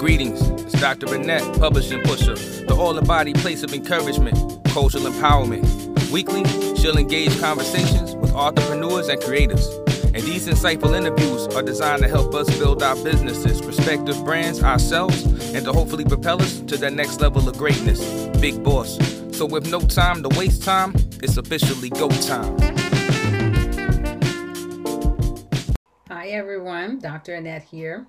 Greetings, it's Dr. Annette, publishing pusher, the all the body place of encouragement, cultural empowerment. Weekly, she'll engage conversations with entrepreneurs and creators. And these insightful interviews are designed to help us build our businesses, respective brands, ourselves, and to hopefully propel us to that next level of greatness. Big boss. So, with no time to waste time, it's officially go time. Hi, everyone. Dr. Annette here.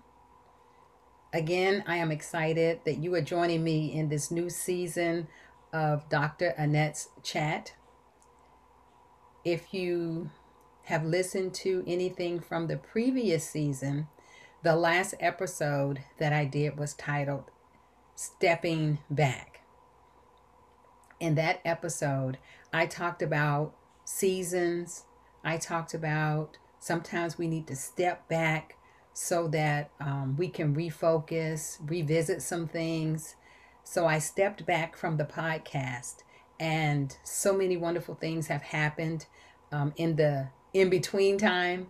Again, I am excited that you are joining me in this new season of Dr. Annette's Chat. If you have listened to anything from the previous season, the last episode that I did was titled Stepping Back. In that episode, I talked about seasons. I talked about sometimes we need to step back so that um, we can refocus, revisit some things. So I stepped back from the podcast, and so many wonderful things have happened um, in the in between time.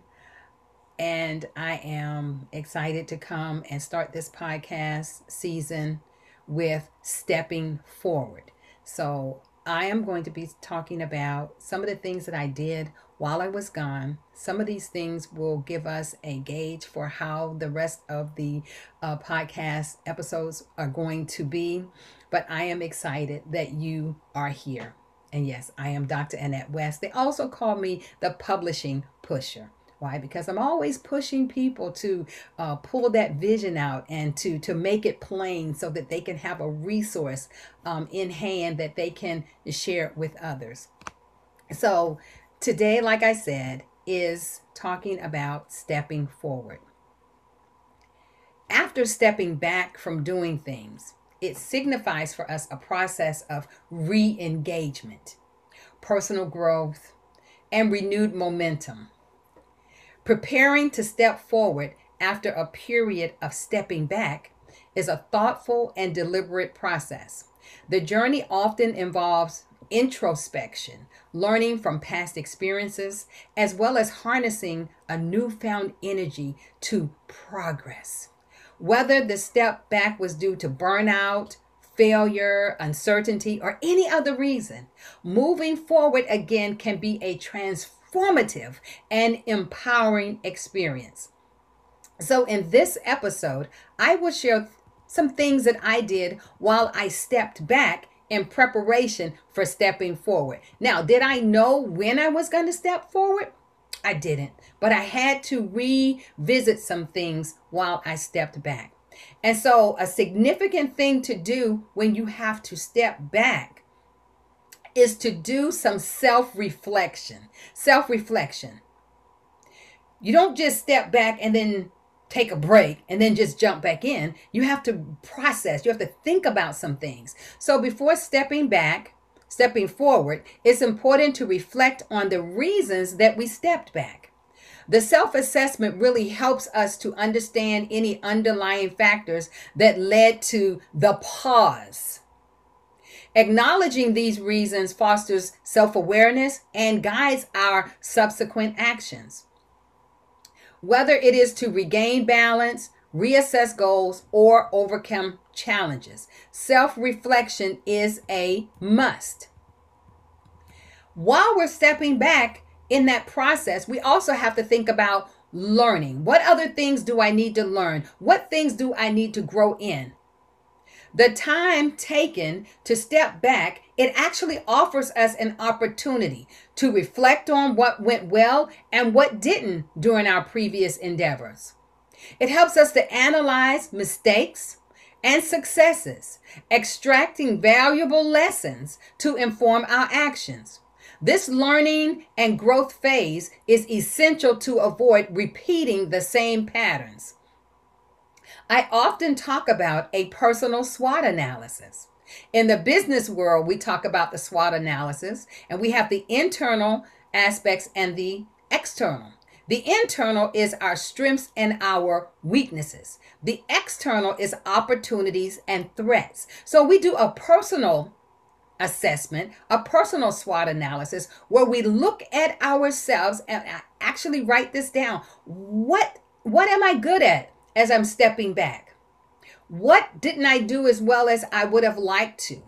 And I am excited to come and start this podcast season with stepping forward. So I am going to be talking about some of the things that I did while I was gone. Some of these things will give us a gauge for how the rest of the uh, podcast episodes are going to be. But I am excited that you are here. And yes, I am Dr. Annette West. They also call me the publishing pusher. Why? Because I'm always pushing people to uh, pull that vision out and to to make it plain so that they can have a resource um, in hand that they can share with others. So today, like I said, is talking about stepping forward. After stepping back from doing things, it signifies for us a process of re engagement, personal growth, and renewed momentum. Preparing to step forward after a period of stepping back is a thoughtful and deliberate process. The journey often involves introspection, learning from past experiences, as well as harnessing a newfound energy to progress. Whether the step back was due to burnout, failure, uncertainty, or any other reason, moving forward again can be a transformative and empowering experience. So, in this episode, I will share some things that I did while I stepped back in preparation for stepping forward. Now, did I know when I was going to step forward? I didn't, but I had to revisit some things while I stepped back. And so, a significant thing to do when you have to step back is to do some self reflection. Self reflection. You don't just step back and then take a break and then just jump back in. You have to process, you have to think about some things. So before stepping back, stepping forward, it's important to reflect on the reasons that we stepped back. The self assessment really helps us to understand any underlying factors that led to the pause Acknowledging these reasons fosters self awareness and guides our subsequent actions. Whether it is to regain balance, reassess goals, or overcome challenges, self reflection is a must. While we're stepping back in that process, we also have to think about learning. What other things do I need to learn? What things do I need to grow in? The time taken to step back, it actually offers us an opportunity to reflect on what went well and what didn't during our previous endeavors. It helps us to analyze mistakes and successes, extracting valuable lessons to inform our actions. This learning and growth phase is essential to avoid repeating the same patterns. I often talk about a personal SWOT analysis. In the business world, we talk about the SWOT analysis, and we have the internal aspects and the external. The internal is our strengths and our weaknesses. The external is opportunities and threats. So we do a personal assessment, a personal SWOT analysis, where we look at ourselves and uh, actually write this down. What what am I good at? as I'm stepping back? What didn't I do as well as I would have liked to?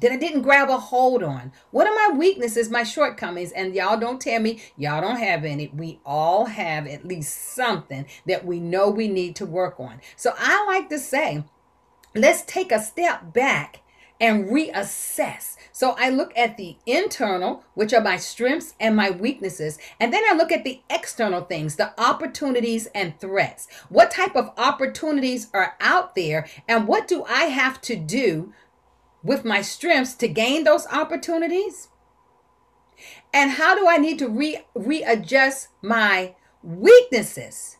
that I didn't grab a hold on? What are my weaknesses, my shortcomings? And y'all don't tell me y'all don't have any. We all have at least something that we know we need to work on. So I like to say, let's take a step back and reassess. So I look at the internal, which are my strengths and my weaknesses, and then I look at the external things, the opportunities and threats. What type of opportunities are out there, and what do I have to do with my strengths to gain those opportunities? And how do I need to re- readjust my weaknesses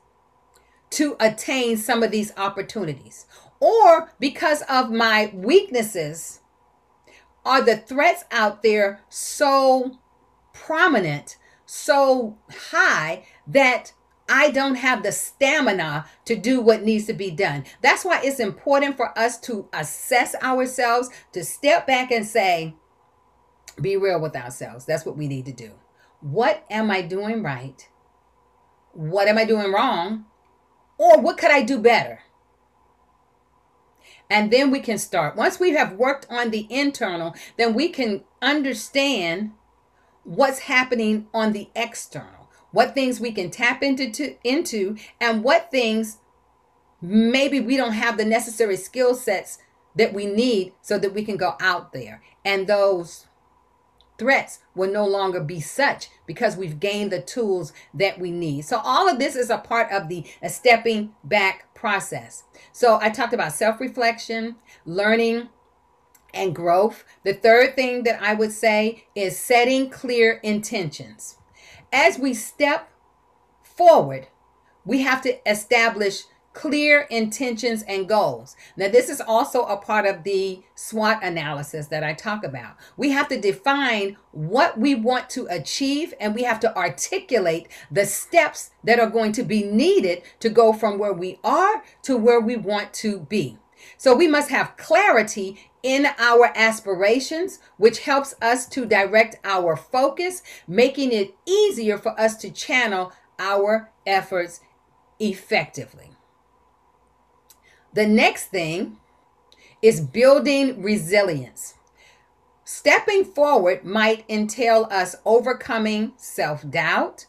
to attain some of these opportunities? Or because of my weaknesses, are the threats out there so prominent, so high that I don't have the stamina to do what needs to be done. That's why it's important for us to assess ourselves, to step back and say, be real with ourselves. That's what we need to do. What am I doing right? What am I doing wrong? Or what could I do better? And then we can start. Once we have worked on the internal, then we can understand what's happening on the external what things we can tap into to, into and what things maybe we don't have the necessary skill sets that we need so that we can go out there and those threats will no longer be such because we've gained the tools that we need. So all of this is a part of the stepping back process. So I talked about self-reflection, learning, and growth. The third thing that I would say is setting clear intentions as we step forward, we have to establish clear intentions and goals. Now, this is also a part of the SWOT analysis that I talk about. We have to define what we want to achieve and we have to articulate the steps that are going to be needed to go from where we are to where we want to be. So we must have clarity in our aspirations, which helps us to direct our focus, making it easier for us to channel our efforts effectively. The next thing is building resilience. Stepping forward might entail us overcoming self doubt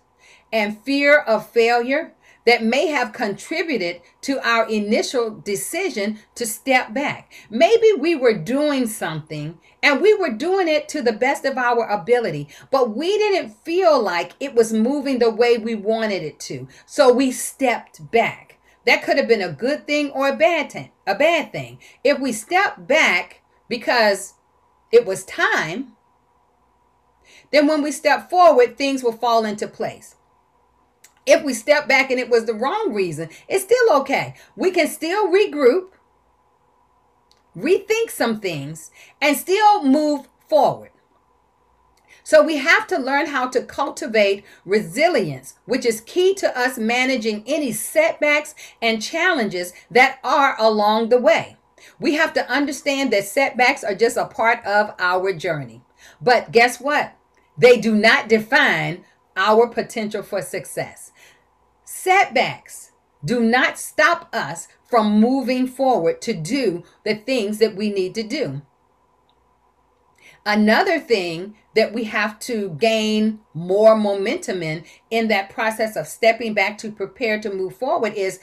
and fear of failure that may have contributed to our initial decision to step back. Maybe we were doing something and we were doing it to the best of our ability, but we didn't feel like it was moving the way we wanted it to. So we stepped back. That could have been a good thing or a bad thing, a bad thing. If we step back because it was time, then when we step forward, things will fall into place. If we step back and it was the wrong reason, it's still okay. We can still regroup, rethink some things, and still move forward. So we have to learn how to cultivate resilience, which is key to us managing any setbacks and challenges that are along the way. We have to understand that setbacks are just a part of our journey. But guess what? They do not define our potential for success. Setbacks do not stop us from moving forward to do the things that we need to do. Another thing that we have to gain more momentum in in that process of stepping back to prepare to move forward is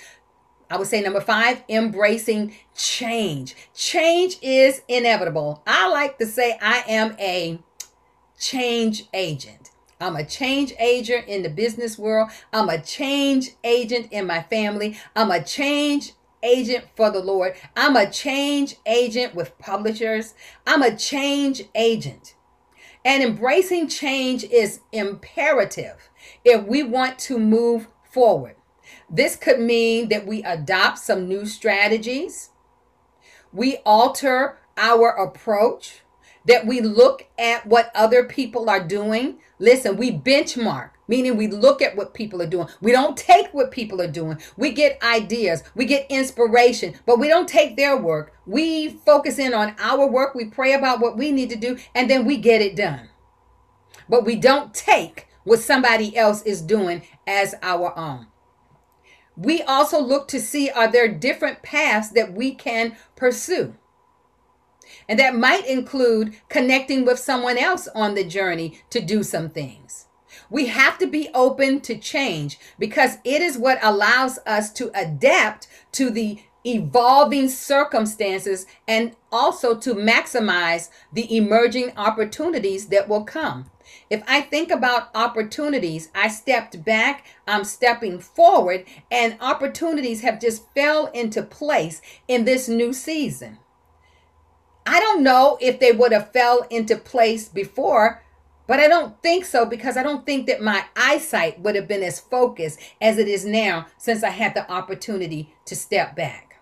I would say number 5 embracing change. Change is inevitable. I like to say I am a change agent. I'm a change agent in the business world. I'm a change agent in my family. I'm a change agent for the Lord. I'm a change agent with publishers. I'm a change agent. And embracing change is imperative if we want to move forward. This could mean that we adopt some new strategies, we alter our approach, that we look at what other people are doing. Listen, we benchmark, meaning we look at what people are doing. We don't take what people are doing. We get ideas, we get inspiration, but we don't take their work. We focus in on our work, we pray about what we need to do, and then we get it done. But we don't take what somebody else is doing as our own. we also look to see are there different paths that we can pursue. And that might include connecting with someone else on the journey to do some things. We have to be open to change because it is what allows us to adapt to the evolving circumstances and also to maximize the emerging opportunities that will come. If I think about opportunities, I stepped back, I'm stepping forward, and opportunities have just fell into place in this new season. I don't know if they would have fell into place before, but I don't think so because I don't think that my eyesight would have been as focused as it is now since I had the opportunity to step back.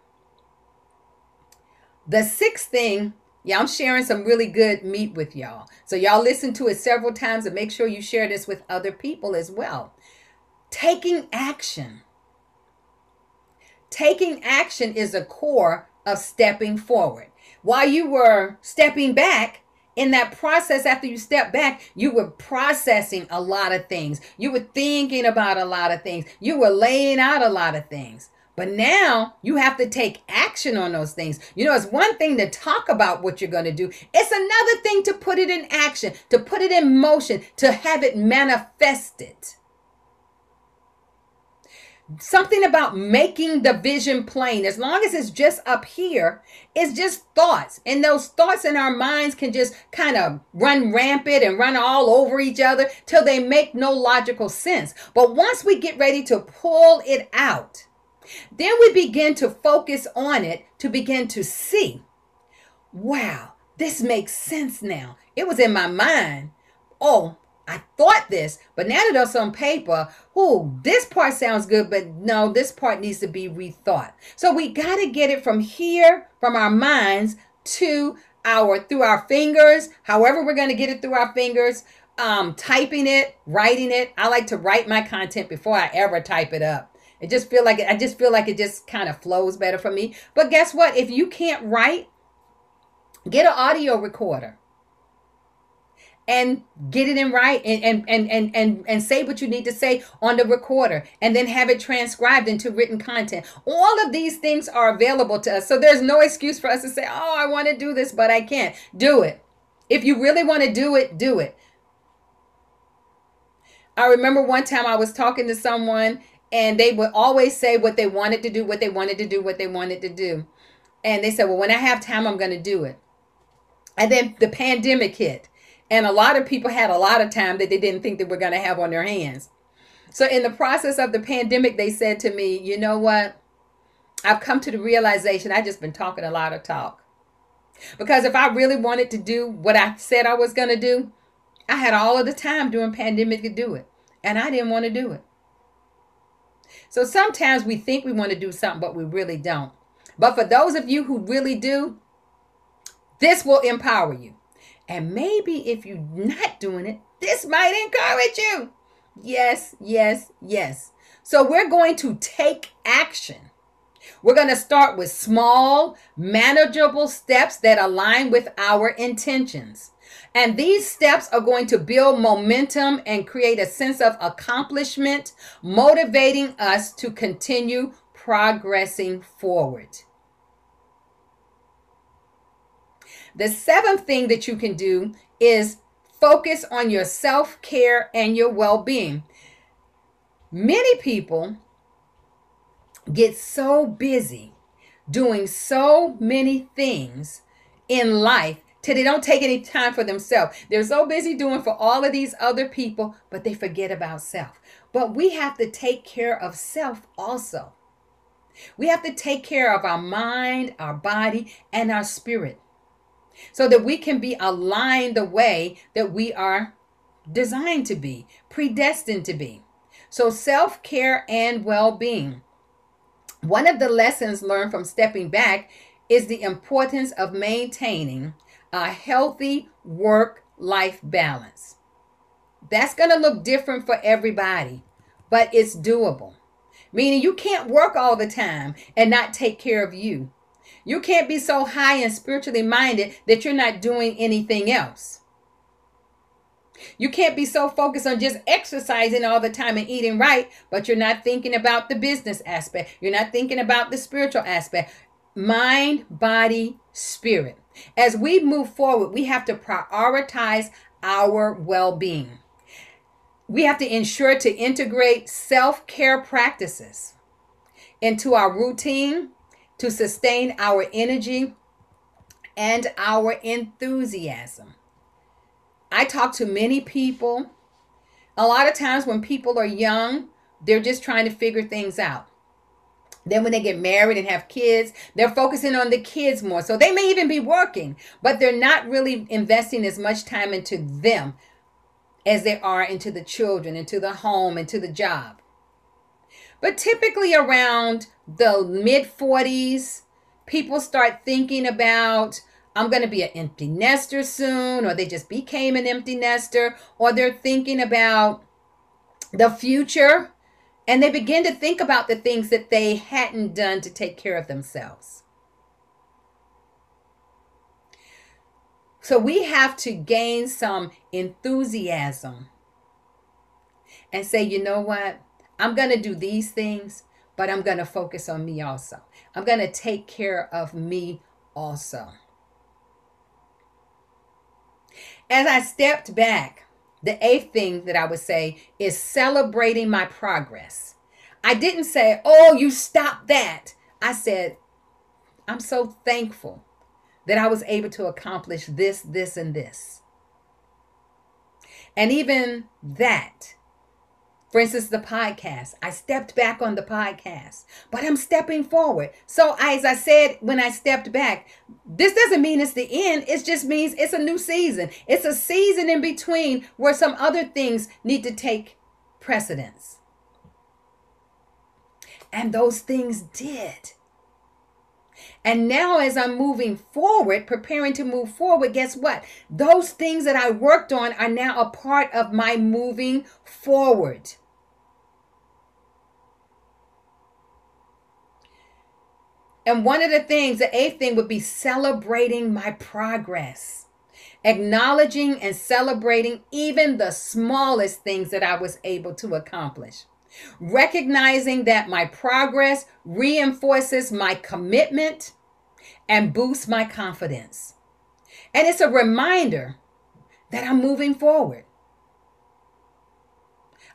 The sixth thing, yeah, I'm sharing some really good meat with y'all. So y'all listen to it several times and make sure you share this with other people as well. Taking action. Taking action is a core of stepping forward. While you were stepping back, in that process after you step back you were processing a lot of things you were thinking about a lot of things you were laying out a lot of things but now you have to take action on those things. You know, it's one thing to talk about what you're going to do, it's another thing to put it in action, to put it in motion, to have it manifested. Something about making the vision plain, as long as it's just up here, it's just thoughts. And those thoughts in our minds can just kind of run rampant and run all over each other till they make no logical sense. But once we get ready to pull it out, then we begin to focus on it to begin to see, wow, this makes sense now. It was in my mind. Oh, I thought this, but now that it's on paper, oh, this part sounds good, but no, this part needs to be rethought. So we got to get it from here, from our minds to our through our fingers, however we're going to get it through our fingers, um, typing it, writing it. I like to write my content before I ever type it up. It just feel like I just feel like it just kind of flows better for me. But guess what? If you can't write, get an audio recorder and get it in right and, and and and and and say what you need to say on the recorder and then have it transcribed into written content all of these things are available to us so there's no excuse for us to say oh i want to do this but i can't do it if you really want to do it do it i remember one time i was talking to someone and they would always say what they wanted to do, what they wanted to do, what they wanted to do. And they said, Well, when I have time, I'm going to do it. And then the pandemic hit. And a lot of people had a lot of time that they didn't think they were going to have on their hands. So, in the process of the pandemic, they said to me, You know what? I've come to the realization I've just been talking a lot of talk. Because if I really wanted to do what I said I was going to do, I had all of the time during pandemic to do it. And I didn't want to do it. So sometimes we think we want to do something, but we really don't. But for those of you who really do, this will empower you. And maybe if you're not doing it, this might encourage you. Yes, yes, yes. So we're going to take action. We're going to start with small, manageable steps that align with our intentions. And these steps are going to build momentum and create a sense of accomplishment, motivating us to continue progressing forward. The seventh thing that you can do is focus on your self care and your well being. Many people get so busy doing so many things in life till they don't take any time for themselves. They're so busy doing for all of these other people, but they forget about self. But we have to take care of self also. We have to take care of our mind, our body, and our spirit so that we can be aligned the way that we are designed to be, predestined to be. So, self care and well being. One of the lessons learned from stepping back is the importance of maintaining a healthy work life balance. That's going to look different for everybody, but it's doable. Meaning you can't work all the time and not take care of you. You can't be so high and spiritually minded that you're not doing anything else. You can't be so focused on just exercising all the time and eating right, but you're not thinking about the business aspect. You're not thinking about the spiritual aspect. Mind, body, spirit. As we move forward, we have to prioritize our well being. We have to ensure to integrate self care practices into our routine to sustain our energy and our enthusiasm. I talk to many people. A lot of times when people are young, they're just trying to figure things out. Then when they get married and have kids, they're focusing on the kids more. So they may even be working, but they're not really investing as much time into them as they are into the children, into the home, into the job. But typically around the mid 40s, people start thinking about I'm going to be an empty nester soon, or they just became an empty nester, or they're thinking about the future and they begin to think about the things that they hadn't done to take care of themselves. So we have to gain some enthusiasm and say, you know what? I'm going to do these things, but I'm going to focus on me also. I'm going to take care of me also. As I stepped back, the eighth thing that I would say is celebrating my progress. I didn't say, oh, you stop that. I said, I'm so thankful that I was able to accomplish this, this, and this. And even that for instance, the podcast. I stepped back on the podcast, but I'm stepping forward. So, as I said when I stepped back, this doesn't mean it's the end. It just means it's a new season. It's a season in between where some other things need to take precedence. And those things did. And now, as I'm moving forward, preparing to move forward, guess what? Those things that I worked on are now a part of my moving forward. And one of the things, the eighth thing would be celebrating my progress, acknowledging and celebrating even the smallest things that I was able to accomplish, recognizing that my progress reinforces my commitment and boosts my confidence. And it's a reminder that I'm moving forward.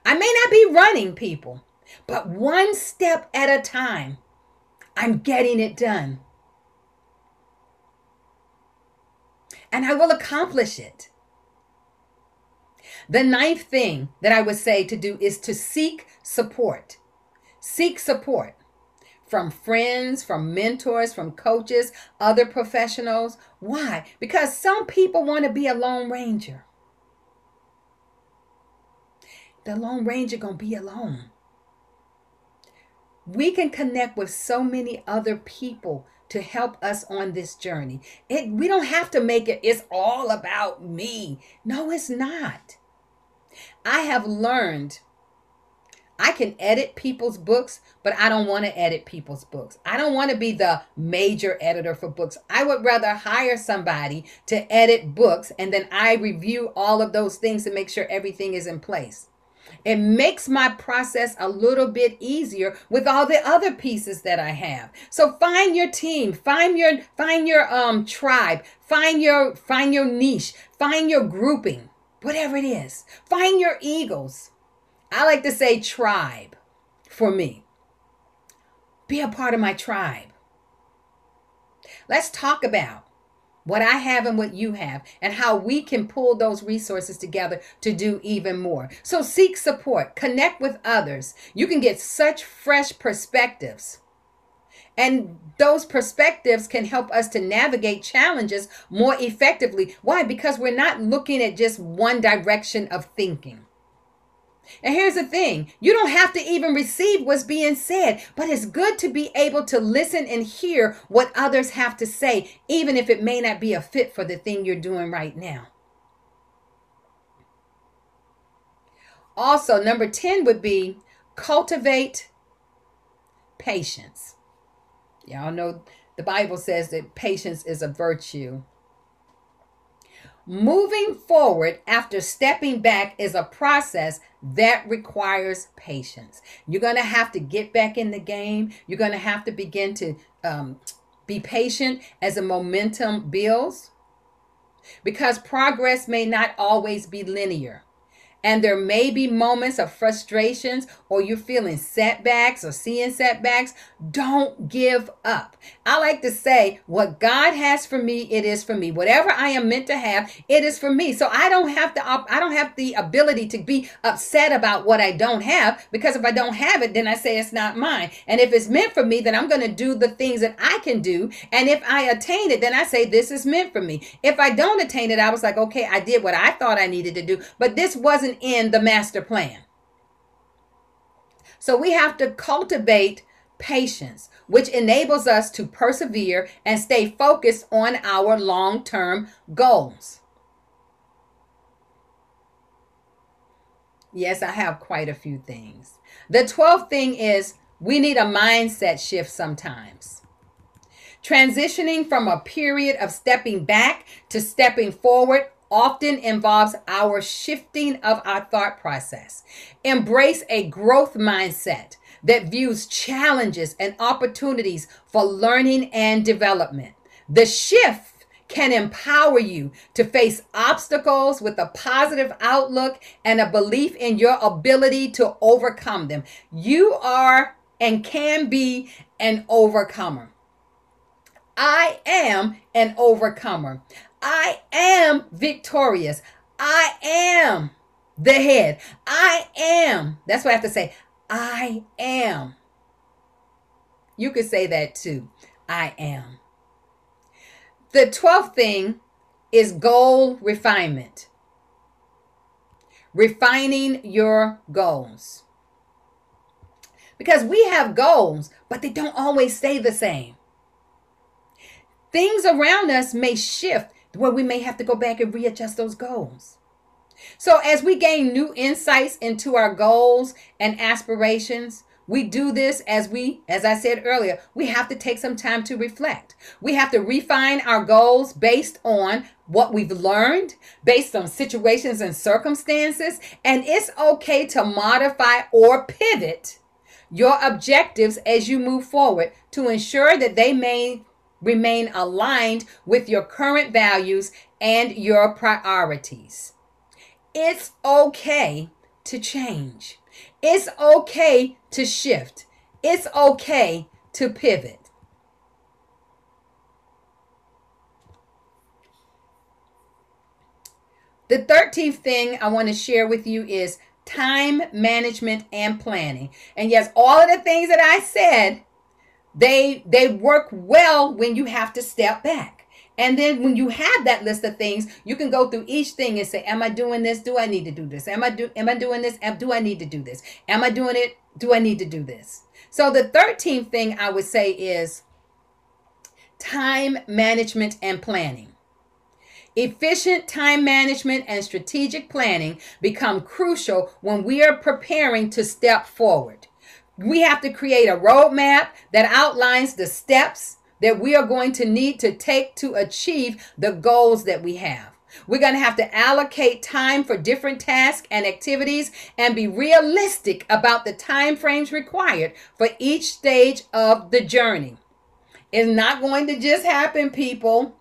I may not be running people, but one step at a time I'm getting it done. And I will accomplish it. The ninth thing that I would say to do is to seek support. Seek support from friends, from mentors, from coaches, other professionals. Why? Because some people want to be a lone ranger. The lone ranger going to be alone we can connect with so many other people to help us on this journey. It we don't have to make it it's all about me. No, it's not. I have learned I can edit people's books, but I don't want to edit people's books. I don't want to be the major editor for books. I would rather hire somebody to edit books and then I review all of those things to make sure everything is in place. It makes my process a little bit easier with all the other pieces that I have. So find your team, find your find your um tribe, find your find your niche, find your grouping, whatever it is. Find your eagles. I like to say tribe for me. Be a part of my tribe. Let's talk about what I have and what you have, and how we can pull those resources together to do even more. So seek support, connect with others. You can get such fresh perspectives. And those perspectives can help us to navigate challenges more effectively. Why? Because we're not looking at just one direction of thinking. And here's the thing you don't have to even receive what's being said, but it's good to be able to listen and hear what others have to say, even if it may not be a fit for the thing you're doing right now. Also, number 10 would be cultivate patience. Y'all know the Bible says that patience is a virtue. Moving forward after stepping back is a process that requires patience. You're going to have to get back in the game. You're going to have to begin to um, be patient as the momentum builds because progress may not always be linear and there may be moments of frustrations or you're feeling setbacks or seeing setbacks, don't give up. I like to say, what God has for me, it is for me. Whatever I am meant to have, it is for me. So I don't have to I don't have the ability to be upset about what I don't have because if I don't have it, then I say it's not mine. And if it's meant for me, then I'm going to do the things that I can do. And if I attain it, then I say this is meant for me. If I don't attain it, I was like, okay, I did what I thought I needed to do, but this wasn't wasn't in the master plan. So we have to cultivate patience, which enables us to persevere and stay focused on our long term goals. Yes, I have quite a few things. The 12th thing is we need a mindset shift sometimes. Transitioning from a period of stepping back to stepping forward often involves our shifting of our thought process. Embrace a growth mindset that views challenges and opportunities for learning and development. The shift can empower you to face obstacles with a positive outlook and a belief in your ability to overcome them. You are and can be an overcomer. I am an overcomer. I am victorious. I am the head. I am. That's what I have to say. I am. You could say that too. I am. The 12th thing is goal refinement. Refining your goals. Because we have goals, but they don't always stay the same. Things around us may shift where we may have to go back and readjust those goals. So, as we gain new insights into our goals and aspirations, we do this as we, as I said earlier, we have to take some time to reflect. We have to refine our goals based on what we've learned, based on situations and circumstances. And it's okay to modify or pivot your objectives as you move forward to ensure that they may remain aligned with your current values and your priorities. It's okay to change. It's okay to shift. It's okay to pivot. The 13th thing I want to share with you is time management and planning. And yes, all of the things that I said they they work well when you have to step back. And then when you have that list of things, you can go through each thing and say, Am I doing this? Do I need to do this? Am I do am I doing this? Do I need to do this? Am I doing it? Do I need to do this? So the 13th thing I would say is time management and planning. Efficient time management and strategic planning become crucial when we are preparing to step forward. We have to create a roadmap that outlines the steps that we are going to need to take to achieve the goals that we have. We're going to have to allocate time for different tasks and activities and be realistic about the time frames required for each stage of the journey. It's not going to just happen, people.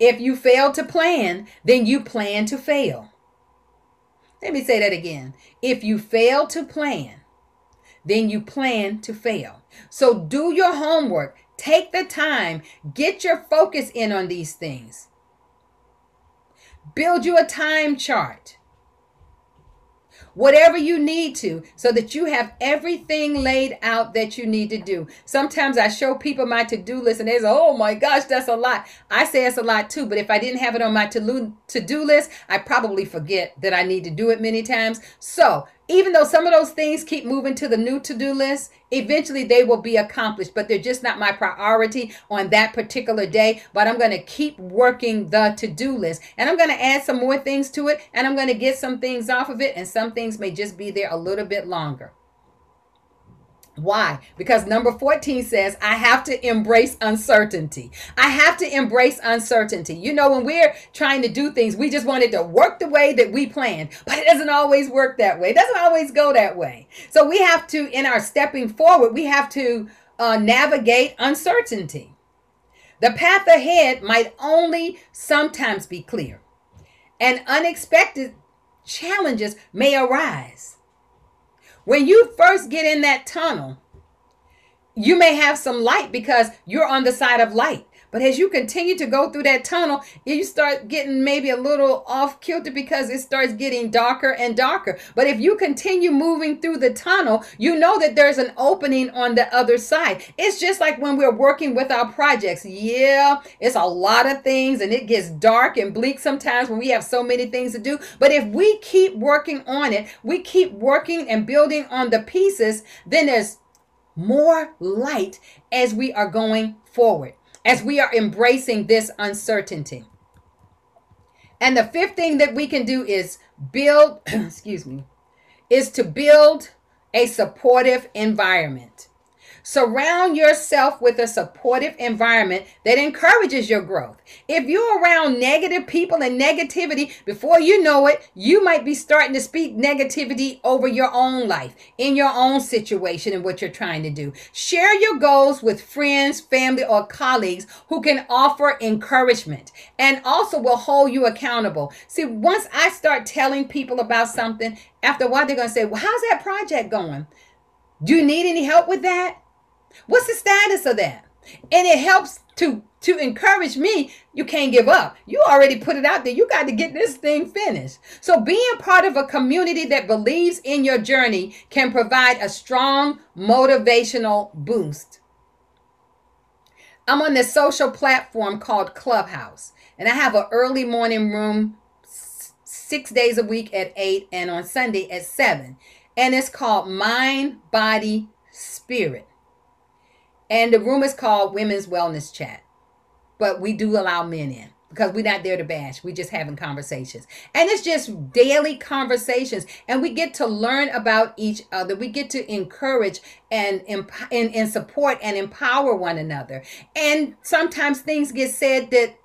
If you fail to plan, then you plan to fail. Let me say that again. If you fail to plan, then you plan to fail. So do your homework. Take the time. Get your focus in on these things. Build you a time chart whatever you need to, so that you have everything laid out that you need to do. Sometimes I show people my to do list and they say, oh my gosh, that's a lot. I say it's a lot too, but if I didn't have it on my to do list, I probably forget that I need to do it many times. So even though some of those things keep moving to the new to-do list eventually they will be accomplished but they're just not my priority on that particular day. But i'm going to keep working the to-do list. And i'm going to add some more things to it and i'm going to get some things off of it and some things may just be there a little bit longer Why? Because number 14 says, I have to embrace uncertainty. I have to embrace uncertainty. You know, when we're trying to do things, we just want it to work the way that we planned, but it doesn't always work that way. It doesn't always go that way. So we have to, in our stepping forward, we have to uh, navigate uncertainty. The path ahead might only sometimes be clear, and unexpected challenges may arise. When you first get in that tunnel, you may have some light because you're on the side of light. But as you continue to go through that tunnel, you start getting maybe a little off kilter because it starts getting darker and darker. But if you continue moving through the tunnel, you know that there's an opening on the other side. It's just like when we're working with our projects. Yeah, it's a lot of things and it gets dark and bleak sometimes when we have so many things to do. But if we keep working on it, we keep working and building on the pieces, then there's more light as we are going forward as we are embracing this uncertainty. And the fifth thing that we can do is build, excuse me, is to build a supportive environment. Surround yourself with a supportive environment that encourages your growth. If you're around negative people and negativity, before you know it, you might be starting to speak negativity over your own life, in your own situation, and what you're trying to do. Share your goals with friends, family, or colleagues who can offer encouragement and also will hold you accountable. See, once I start telling people about something, after a while, they're going to say, Well, how's that project going? Do you need any help with that? What's the status of that? And it helps to to encourage me, you can't give up. You already put it out there. You got to get this thing finished. So being part of a community that believes in your journey can provide a strong motivational boost. I'm on this social platform called Clubhouse, and I have an early morning room six days a week at eight and on Sunday at seven. And it's called Mind, Body, Spirit. And the room is called Women's Wellness Chat. But we do allow men in because we're not there to bash. We're just having conversations. And it's just daily conversations. And we get to learn about each other. We get to encourage and, and, and support and empower one another. And sometimes things get said that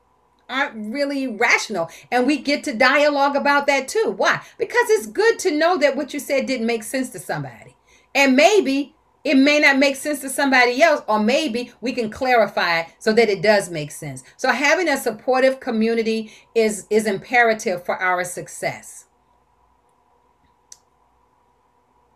aren't really rational. And we get to dialogue about that too. Why? Because it's good to know that what you said didn't make sense to somebody. And maybe it may not make sense to somebody else, or maybe we can clarify it so that it does make sense. So having a supportive community is, is imperative for our success.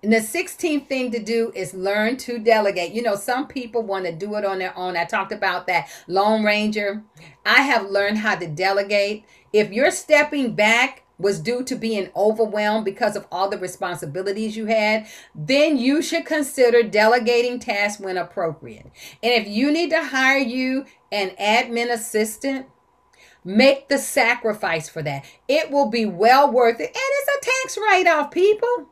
And the 16th thing to do is learn to delegate. You know, some people want to do it on their own. I talked about that Lone Ranger. I have learned how to delegate. If you're stepping back was due to being overwhelmed because of all the responsibilities you had, then you should consider delegating tasks when appropriate. And if you need to hire you an admin assistant, make the sacrifice for that. It will be well worth it. And it's a tax write off, people.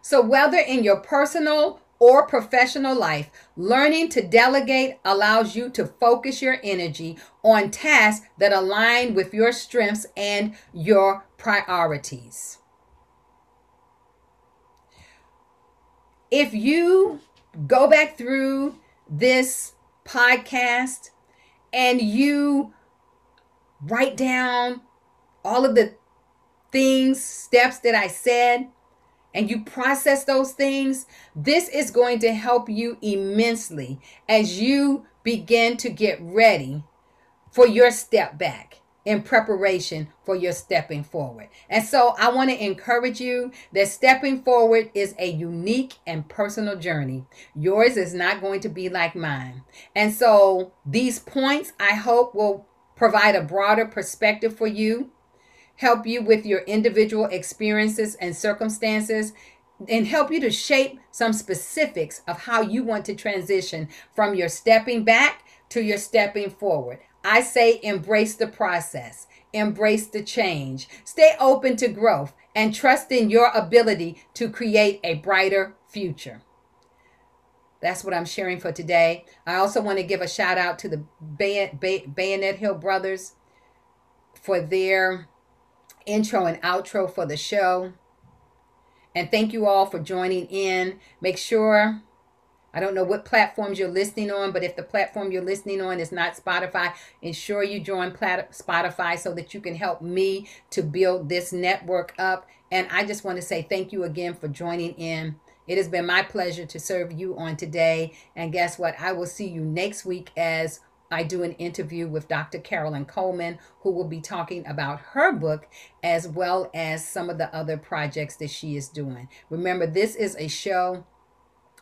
So, whether in your personal or professional life, learning to delegate allows you to focus your energy on tasks that align with your strengths and your priorities. If you go back through this podcast and you write down all of the things, steps that I said, and you process those things, this is going to help you immensely as you begin to get ready for your step back in preparation for your stepping forward. And so I want to encourage you that stepping forward is a unique and personal journey. Yours is not going to be like mine. And so these points I hope will provide a broader perspective for you help you with your individual experiences and circumstances, and help you to shape some specifics of how you want to transition from your stepping back to your stepping forward. I say embrace the process, embrace the change, stay open to growth, and trust in your ability to create a brighter future. That's what I'm sharing for today. I also want to give a shout out to the Bayonet Hill Brothers for their intro and outro for the show. And thank you all for joining in. Make sure I don't know what platforms you're listening on, but if the platform you're listening on is not Spotify, ensure you join Spotify so that you can help me to build this network up. And I just want to say thank you again for joining in. It has been my pleasure to serve you on today. And guess what? I will see you next week as I do an interview with Dr. Carolyn Coleman, who will be talking about her book as well as some of the other projects that she is doing. Remember, this is a show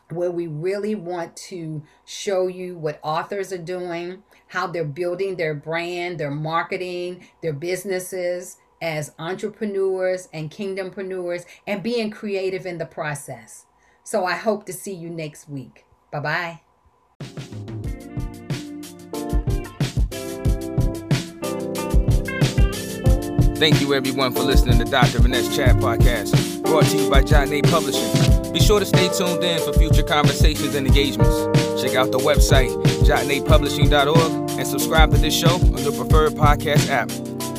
where we really want to show you what authors are doing, how they're building their brand, their marketing, their businesses as entrepreneurs and kingdompreneurs, and being creative in the process. So I hope to see you next week. Bye bye. Thank you everyone for listening to Dr. Vanessa Chat Podcast, brought to you by Jotnay Publishing. Be sure to stay tuned in for future conversations and engagements. Check out the website, jotnaypublishing.org, and subscribe to this show on your preferred podcast app.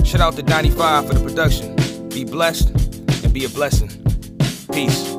Shout out to Donnie Five for the production. Be blessed and be a blessing. Peace.